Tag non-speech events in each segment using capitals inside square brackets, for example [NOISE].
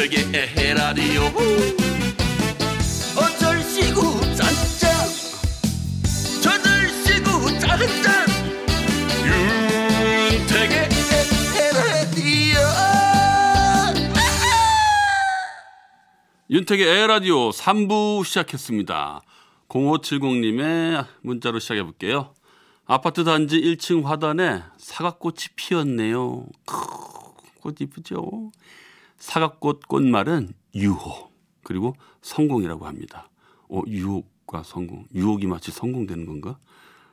윤택의 에헤라디오 어쩔시구 짠짠 저들시구 짠짠 윤택의 에헤라디오 윤택의 에라디오 3부 시작했습니다. 0570님의 문자로 시작해 볼게요. 아파트 단지 1층 화단에 사과꽃이 피었네요. 크, 꽃 이쁘죠? 사과꽃 꽃말은 유호 그리고 성공이라고 합니다. 어, 유혹과 성공. 유혹이 마치 성공되는 건가?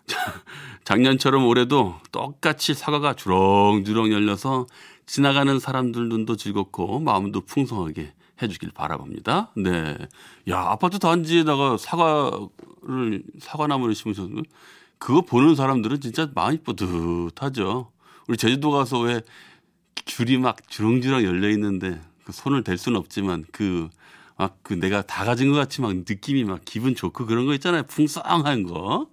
[LAUGHS] 작년처럼 올해도 똑같이 사과가 주렁주렁 열려서 지나가는 사람들 눈도 즐겁고 마음도 풍성하게 해주길 바라봅니다. 네. 야, 아파트 단지에다가 사과를, 사과나무를 심으셔서 그거 보는 사람들은 진짜 마음이 뿌듯하죠. 우리 제주도 가서 왜 줄이 막 주렁주렁 열려 있는데 그 손을 댈 수는 없지만 그, 막 그 내가 다 가진 것 같이 막 느낌이 막 기분 좋고 그런 거 있잖아요. 풍성한 거.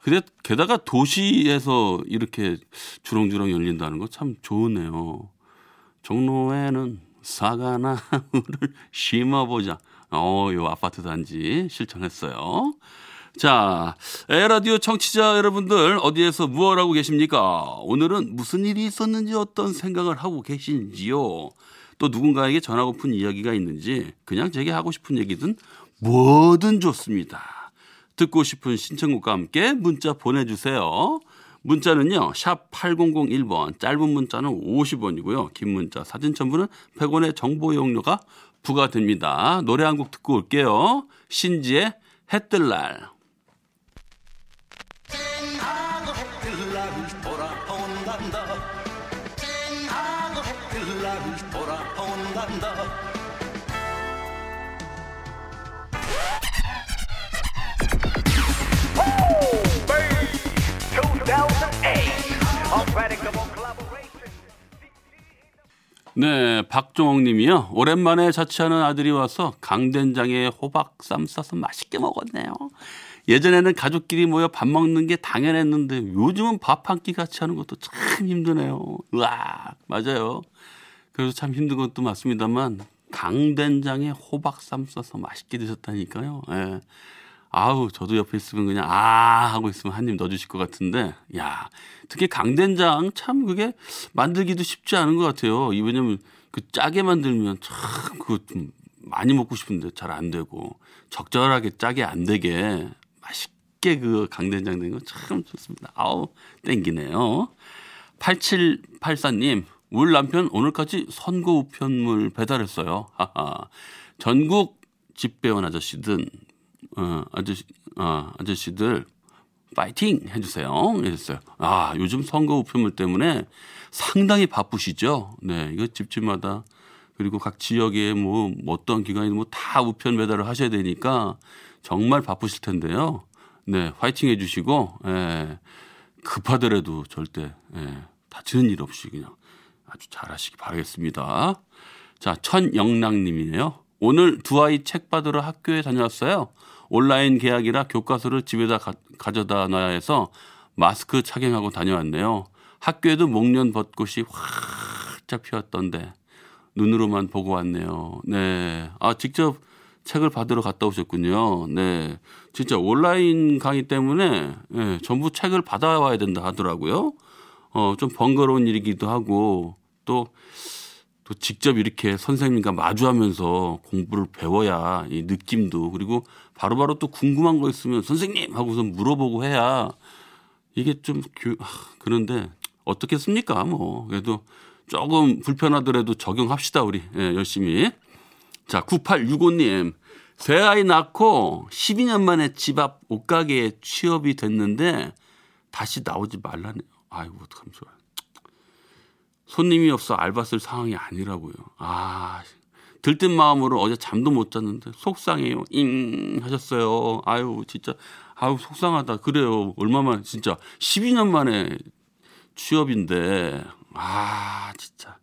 근데 게다가 도시에서 이렇게 주렁주렁 열린다는 거 참 좋으네요. 종로에는 사과나무를 [LAUGHS] 심어보자. 어, 요 아파트 단지 실천했어요. 자, 에라디오 청취자 여러분들 어디에서 무엇 하고 계십니까? 오늘은 무슨 일이 있었는지 어떤 생각을 하고 계신지요? 또 누군가에게 전하고픈 이야기가 있는지 그냥 제게 하고 싶은 얘기든 뭐든 좋습니다. 듣고 싶은 신청곡과 함께 문자 보내주세요. 문자는요, 샵 8001번, 짧은 문자는 50원이고요. 긴 문자, 사진 첨부는 100원의 정보 용료가 부과됩니다. 노래 한 곡 듣고 올게요. 신지의 해뜰 날. 네, 박종옥 님이요. 오랜만에 자취하는 아들이 와서 강된장에 호박 쌈 싸서 맛있게 먹었네요. 예전에는 가족끼리 모여 밥 먹는 게 당연했는데 요즘은 밥 한 끼 같이 하는 것도 참 힘드네요. 으악, 맞아요. 그래서 참 힘든 것도 맞습니다만 강된장에 호박 쌈 싸서 맛있게 드셨다니까요. 예. 아우 저도 옆에 있으면 그냥 아 하고 있으면 한 입 넣어주실 것 같은데 야 특히 강된장 참 그게 만들기도 쉽지 않은 것 같아요. 이 왜냐면 그 짜게 만들면 참 그거 좀 많이 먹고 싶은데 잘 안 되고 적절하게 짜게 안 되게 맛있게 그 강된장 된 거 참 좋습니다. 아우 땡기네요. 8784님 우리 남편 오늘까지 선거 우편물 배달했어요. 하하. 전국 집배원 아저씨든 어, 아저씨, 어, 아저씨들 파이팅 해주세요. 해주세요. 아, 요즘 선거 우편물 때문에 상당히 바쁘시죠? 네, 이거 집집마다 그리고 각 지역에 뭐 어떤 기관이 뭐 다 우편 배달을 하셔야 되니까 정말 바쁘실 텐데요. 네, 화이팅 해주시고, 예, 급하더라도 절대, 예, 다치는 일 없이 그냥 아주 잘하시기 바라겠습니다. 자, 천영랑님이네요. 오늘 두 아이 책 받으러 학교에 다녀왔어요. 온라인 계약이라 교과서를 집에다 가, 져다 놔야 해서 마스크 착용하고 다녀왔네요. 학교에도 목련 벚꽃이 활짝 피었던데 눈으로만 보고 왔네요. 네. 아, 직접 책을 받으러 갔다 오셨군요. 네. 진짜 온라인 강의 때문에 네, 전부 책을 받아와야 된다 하더라고요. 어, 좀 번거로운 일이기도 하고 또, 또 직접 이렇게 선생님과 마주하면서 공부를 배워야 이 느낌도 그리고 바로바로 바로 또 궁금한 거 있으면 선생님 하고서 물어보고 해야 이게 좀 교, 그런데 어떻겠습니까? 뭐 그래도 조금 불편하더라도 적용합시다 우리 예, 열심히. 자 9865님 새 아이 낳고 12년 만에 집 앞 옷가게에 취업이 됐는데 다시 나오지 말라네요. 아이고 어떡하면 좋아요. 손님이 없어 알바 쓸 상황이 아니라고요. 아 들뜬 마음으로 어제 잠도 못 잤는데 속상해요. 잉 하셨어요. 아유 진짜 아유 속상하다. 그래요. 얼마만 진짜 12년 만에 취업인데 아 진짜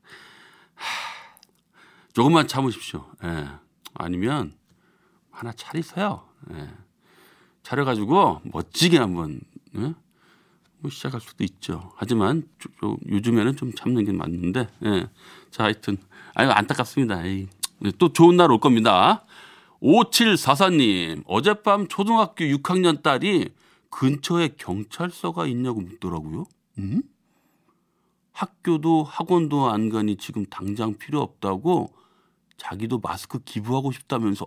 하, 조금만 참으십시오. 예. 아니면 하나 차리세요. 예. 차려가지고 멋지게 한번 예? 뭐 시작할 수도 있죠. 하지만 좀, 좀 요즘에는 좀 참는 게 맞는데, 예. 자, 하여튼, 아유, 안타깝습니다. 에이. 네, 또 좋은 날 올 겁니다. 5744님, 어젯밤 초등학교 6학년 딸이 근처에 경찰서가 있냐고 묻더라고요. 음? 학교도 학원도 안 가니 지금 당장 필요 없다고 자기도 마스크 기부하고 싶다면서,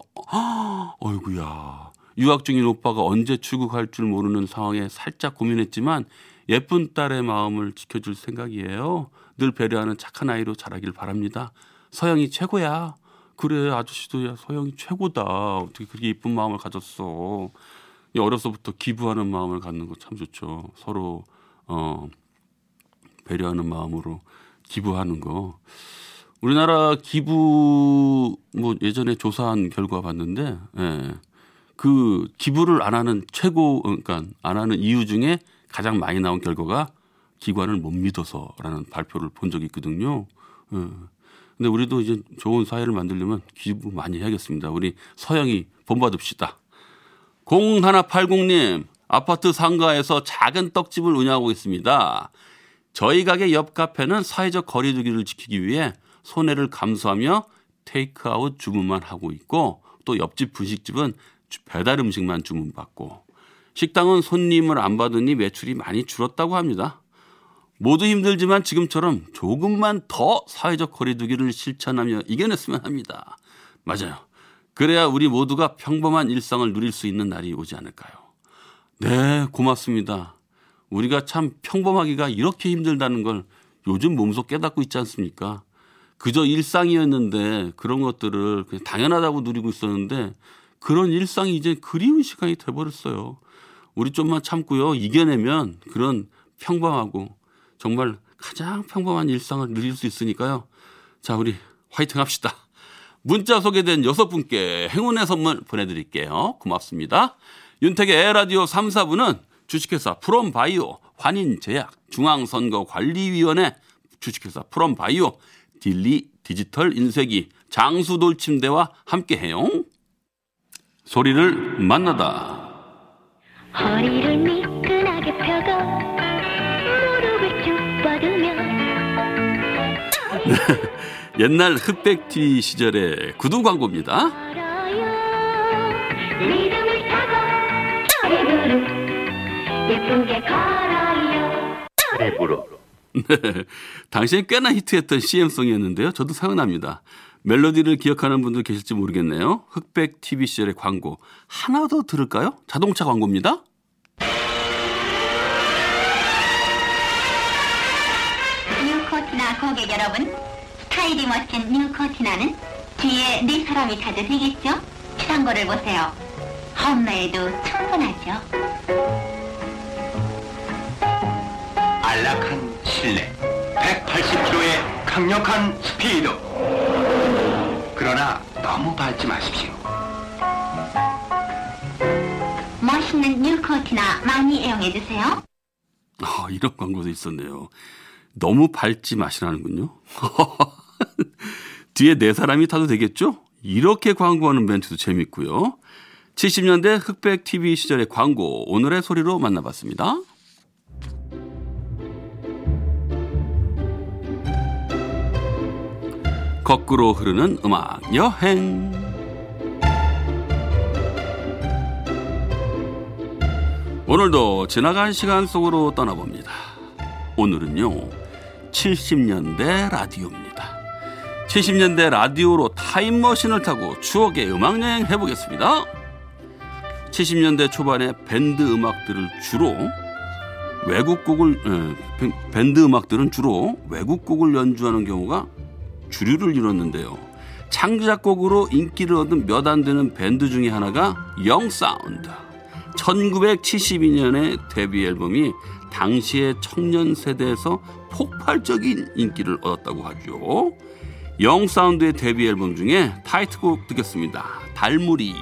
어이구야. 유학 중인 오빠가 언제 출국할 줄 모르는 상황에 살짝 고민했지만 예쁜 딸의 마음을 지켜줄 생각이에요. 늘 배려하는 착한 아이로 자라길 바랍니다. 서영이 최고야. 그래 아저씨도 야 서영이 최고다. 어떻게 그렇게 이쁜 마음을 가졌어. 어려서부터 기부하는 마음을 갖는 거 참 좋죠. 서로 어 배려하는 마음으로 기부하는 거. 우리나라 기부 뭐 예전에 조사한 결과 봤는데 예. 그 기부를 안 하는 최고 그러니까 안 하는 이유 중에 가장 많이 나온 결과가 기관을 못 믿어서라는 발표를 본 적이 있거든요. 예. 근데 우리도 이제 좋은 사회를 만들려면 기부 많이 해야겠습니다. 우리 서영이 본받읍시다. 0180님, 아파트 상가에서 작은 떡집을 운영하고 있습니다. 저희 가게 옆 카페는 사회적 거리두기를 지키기 위해 손해를 감수하며 테이크아웃 주문만 하고 있고 또 옆집 분식집은 배달 음식만 주문받고 식당은 손님을 안 받으니 매출이 많이 줄었다고 합니다. 모두 힘들지만 지금처럼 조금만 더 사회적 거리두기를 실천하며 이겨냈으면 합니다. 맞아요. 그래야 우리 모두가 평범한 일상을 누릴 수 있는 날이 오지 않을까요? 네, 고맙습니다. 우리가 참 평범하기가 이렇게 힘들다는 걸 요즘 몸소 깨닫고 있지 않습니까? 그저 일상이었는데 그런 것들을 당연하다고 누리고 있었는데 그런 일상이 이제 그리운 시간이 돼버렸어요. 우리 좀만 참고요. 이겨내면 그런 평범하고 정말 가장 평범한 일상을 누릴 수 있으니까요. 자, 우리 화이팅 합시다. 문자 소개된 여섯 분께 행운의 선물 보내드릴게요. 고맙습니다. 윤택의 에라디오 3, 4부는 주식회사 프롬바이오, 환인제약, 중앙선거관리위원회, 주식회사 프롬바이오, 딜리 디지털 인쇄기, 장수돌침대와 함께해요. 소리를 만나다. 허리를 미끈하게 펴고 무릎을 쭉 뻗으며 [LAUGHS] 옛날 흑백 TV 시절의 구두 광고입니다. 네. [LAUGHS] 당시에 꽤나 히트했던 CM송이었는데요. 저도 생각납니다. 멜로디를 기억하는 분들 계실지 모르겠네요. 흑백 TV 시절의 광고. 하나 더 들을까요? 자동차 광고입니다. 뉴코티나 고객 여러분 스타일이 멋진 뉴코티나는 뒤에 네 사람이 타도 되겠죠? 추상고를 보세요 험마에도 충분하죠 안락한 실내 180km의 강력한 스피드 그러나 너무 밟지 마십시오 멋있는 뉴코티나 많이 애용해 주세요 아, 이런 광고도 있었네요. 너무 밟지 마시라는군요. [LAUGHS] 뒤에 네 사람이 타도 되겠죠? 이렇게 광고하는 멘트도 재밌고요. 70년대 흑백 TV 시절의 광고 오늘의 소리로 만나봤습니다. 거꾸로 흐르는 음악 여행. 오늘도 지나간 시간 속으로 떠나봅니다. 오늘은요, 70년대 라디오입니다. 70년대 라디오로 타임머신을 타고 추억의 음악여행 해보겠습니다. 70년대 초반에 밴드 음악들을 주로 외국곡을 에, 밴드 음악들은 주로 외국곡을 연주하는 경우가 주류를 이뤘는데요. 창작곡으로 인기를 얻은 몇 안 되는 밴드 중에 하나가 영사운드. 1972년에 데뷔 앨범이 당시의 청년 세대에서 폭발적인 인기를 얻었다고 하죠. 영사운드의 데뷔 앨범 중에 타이틀곡 듣겠습니다. 달무리.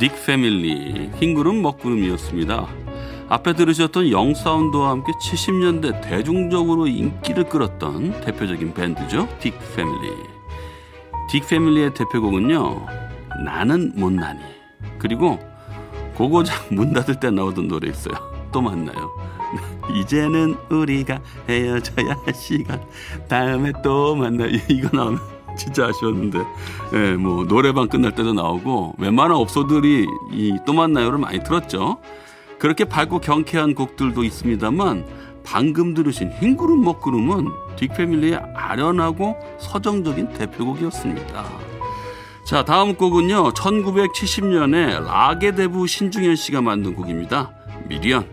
닉 패밀리 흰구름 먹구름이었습니다. 앞에 들으셨던 영 사운드와 함께 70년대 대중적으로 인기를 끌었던 대표적인 밴드죠. 딕 패밀리. 딕 패밀리의 대표곡은요. 나는 못나니. 그리고 고고장 문 닫을 때 나오던 노래 있어요. 또 만나요. [LAUGHS] 이제는 우리가 헤어져야 할 시간. 다음에 또 만나요. 이거 나오면 진짜 아쉬웠는데. 예, 뭐 노래방 끝날 때도 나오고 웬만한 업소들이 이 또 만나요를 많이 들었죠. 그렇게 밝고 경쾌한 곡들도 있습니다만 방금 들으신 흰구름 먹구름은 딕패밀리의 아련하고 서정적인 대표곡이었습니다. 자 다음 곡은요 1970년에 락의 대부 신중현 씨가 만든 곡입니다. 미련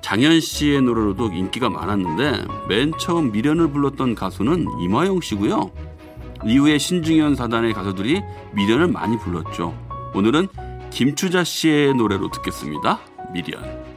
장현 씨의 노래로도 인기가 많았는데 맨 처음 미련을 불렀던 가수는 이마영 씨고요. 이후에 신중현 사단의 가수들이 미련을 많이 불렀죠. 오늘은 김추자 씨의 노래로 듣겠습니다. 미련.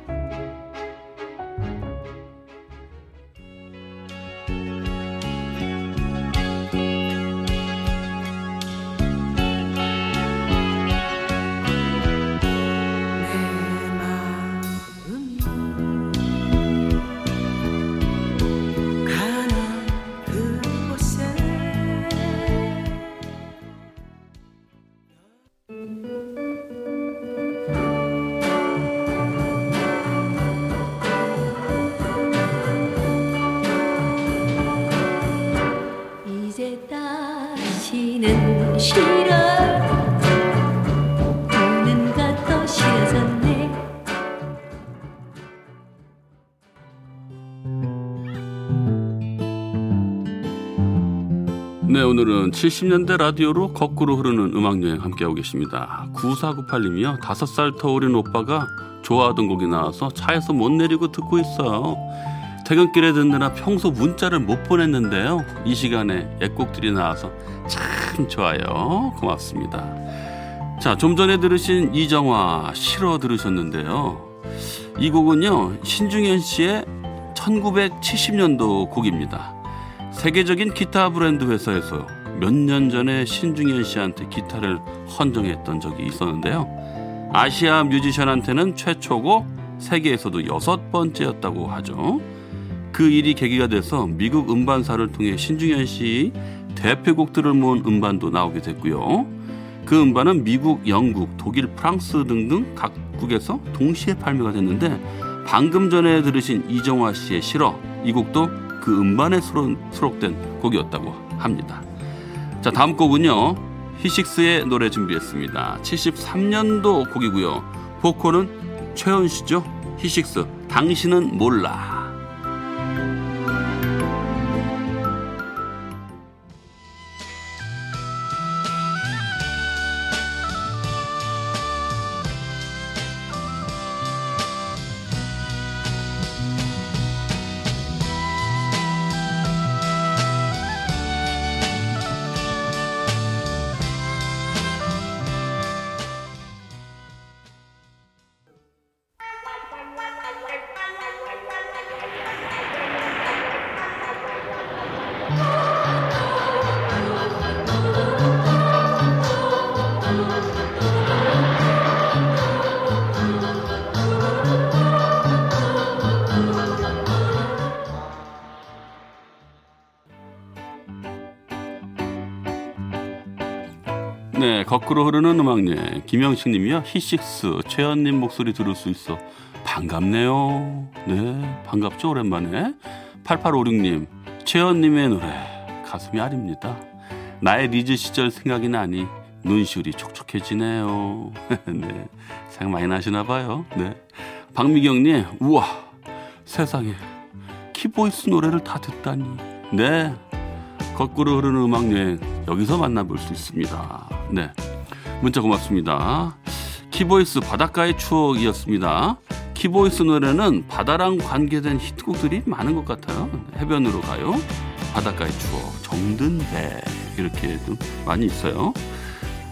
오늘은 70년대 라디오로 거꾸로 흐르는 음악여행 함께하고 계십니다. 9498님이요. 5살 터울인 오빠가 좋아하던 곡이 나와서 차에서 못 내리고 듣고 있어요. 퇴근길에 듣느라 평소 문자를 못 보냈는데요. 이 시간에 애곡들이 나와서 참 좋아요. 고맙습니다. 자, 좀 전에 들으신 이정화 싫어 들으셨는데요. 이 곡은요. 신중현 씨의 1970년도 곡입니다. 세계적인 기타 브랜드 회사에서 몇 년 전에 신중현 씨한테 기타를 헌정했던 적이 있었는데요. 아시아 뮤지션한테는 최초고 세계에서도 여섯 번째였다고 하죠. 그 일이 계기가 돼서 미국 음반사를 통해 신중현 씨 대표곡들을 모은 음반도 나오게 됐고요. 그 음반은 미국, 영국, 독일, 프랑스 등등 각국에서 동시에 발매가 됐는데 방금 전에 들으신 이정화 씨의 실어 이 곡도 그 음반에 수록, 수록된 곡이었다고 합니다. 자 다음 곡은요 히식스의 노래 준비했습니다. 73년도 곡이고요. 보컬은 최현 씨죠. 히식스 당신은 몰라. 네, 거꾸로 흐르는 음악 여행 김영식 님이요. 히식스 최헌님 목소리 들을 수 있어 반갑네요. 네, 반갑죠 오랜만에. 8856님 최헌님의 노래 가슴이 아립니다. 나의 리즈 시절 생각이 나니 눈시울이 촉촉해지네요. [LAUGHS] 네, 생각 많이 나시나 봐요. 네, 박미경님 우와 세상에 키보이스 노래를 다 듣다니. 네, 거꾸로 흐르는 음악 여행 여기서 만나볼 수 있습니다. 네. 문자 고맙습니다. 키보이스 바닷가의 추억이었습니다. 키보이스 노래는 바다랑 관계된 히트곡들이 많은 것 같아요. 해변으로 가요. 바닷가의 추억, 정든배 이렇게 좀 많이 있어요.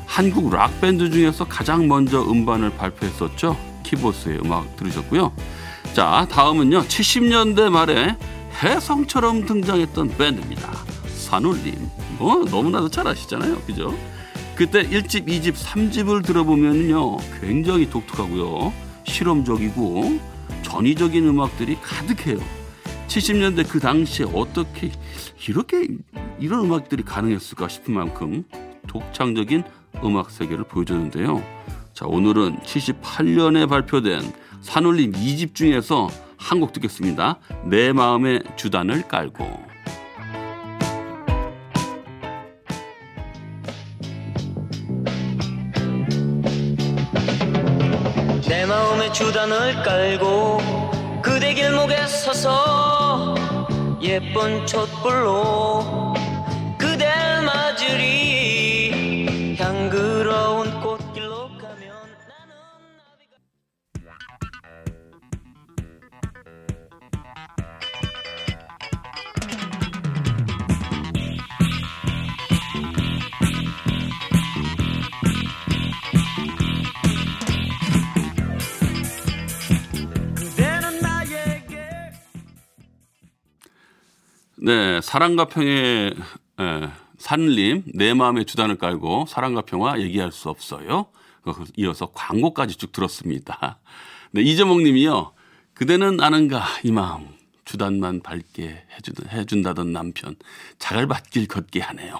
한국 락 밴드 중에서 가장 먼저 음반을 발표했었죠. 키보이스의 음악 들으셨고요. 자, 다음은요. 70년대 말에 해성처럼 등장했던 밴드입니다. 산울림. 뭐 너무나도 잘 아시잖아요. 그죠? 그때 1집, 2집, 3집을 들어보면요. 굉장히 독특하고요. 실험적이고 전위적인 음악들이 가득해요. 70년대 그 당시에 어떻게 이렇게 이런 음악들이 가능했을까 싶은 만큼 독창적인 음악 세계를 보여줬는데요. 자, 오늘은 78년에 발표된 산울림 2집 중에서 한 곡 듣겠습니다. 내 마음의 주단을 깔고. 주단을 깔고 그대 길목에 서서 예쁜 촛불로 네, 사랑과 평의 에, 산림 내 마음의 주단을 깔고 사랑과 평화 얘기할 수 없어요. 그 이어서 광고까지 쭉 들었습니다. 네, 이재목님이요. 그대는 아는가 이 마음 주단만 밝게 해주, 해준다던 남편 자갈밭길 걷게 하네요.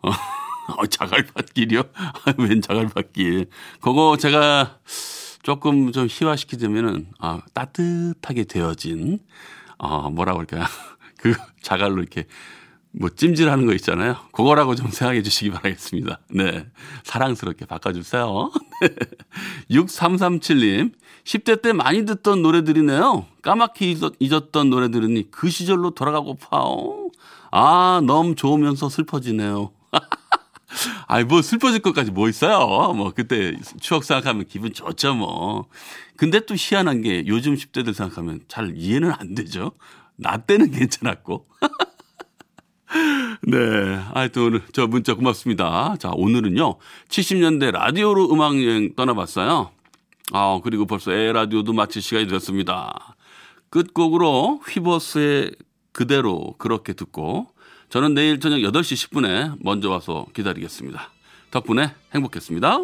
어, [LAUGHS] 어, 자갈밭길이요? [LAUGHS] 웬 자갈밭길? 그거 제가 조금 좀 희화시키자면은 아, 따뜻하게 되어진 어, 뭐라고 할까요? 그 자갈로 이렇게 뭐 찜질하는 거 있잖아요. 그거라고 좀 생각해 주시기 바라겠습니다. 네. 사랑스럽게 바꿔주세요. [LAUGHS] 6337님, 10대 때 많이 듣던 노래들이네요. 까맣게 잊었, 잊었던 노래들이니 그 시절로 돌아가고파요. 아, 너무 좋으면서 슬퍼지네요. [LAUGHS] 아이, 뭐 슬퍼질 것까지 뭐 있어요. 뭐 그때 추억 생각하면 기분 좋죠, 뭐. 근데 또 희한한 게 요즘 10대들 생각하면 잘 이해는 안 되죠. 나 때는 괜찮았고. [LAUGHS] 네. 하여튼 오늘 저 문자 고맙습니다. 자, 오늘은요. 70년대 라디오로 음악 여행 떠나봤어요. 아, 그리고 벌써 에라디오도 마칠 시간이 됐습니다. 끝곡으로 휘버스의 그대로 그렇게 듣고 저는 내일 저녁 8시 10분에 먼저 와서 기다리겠습니다. 덕분에 행복했습니다.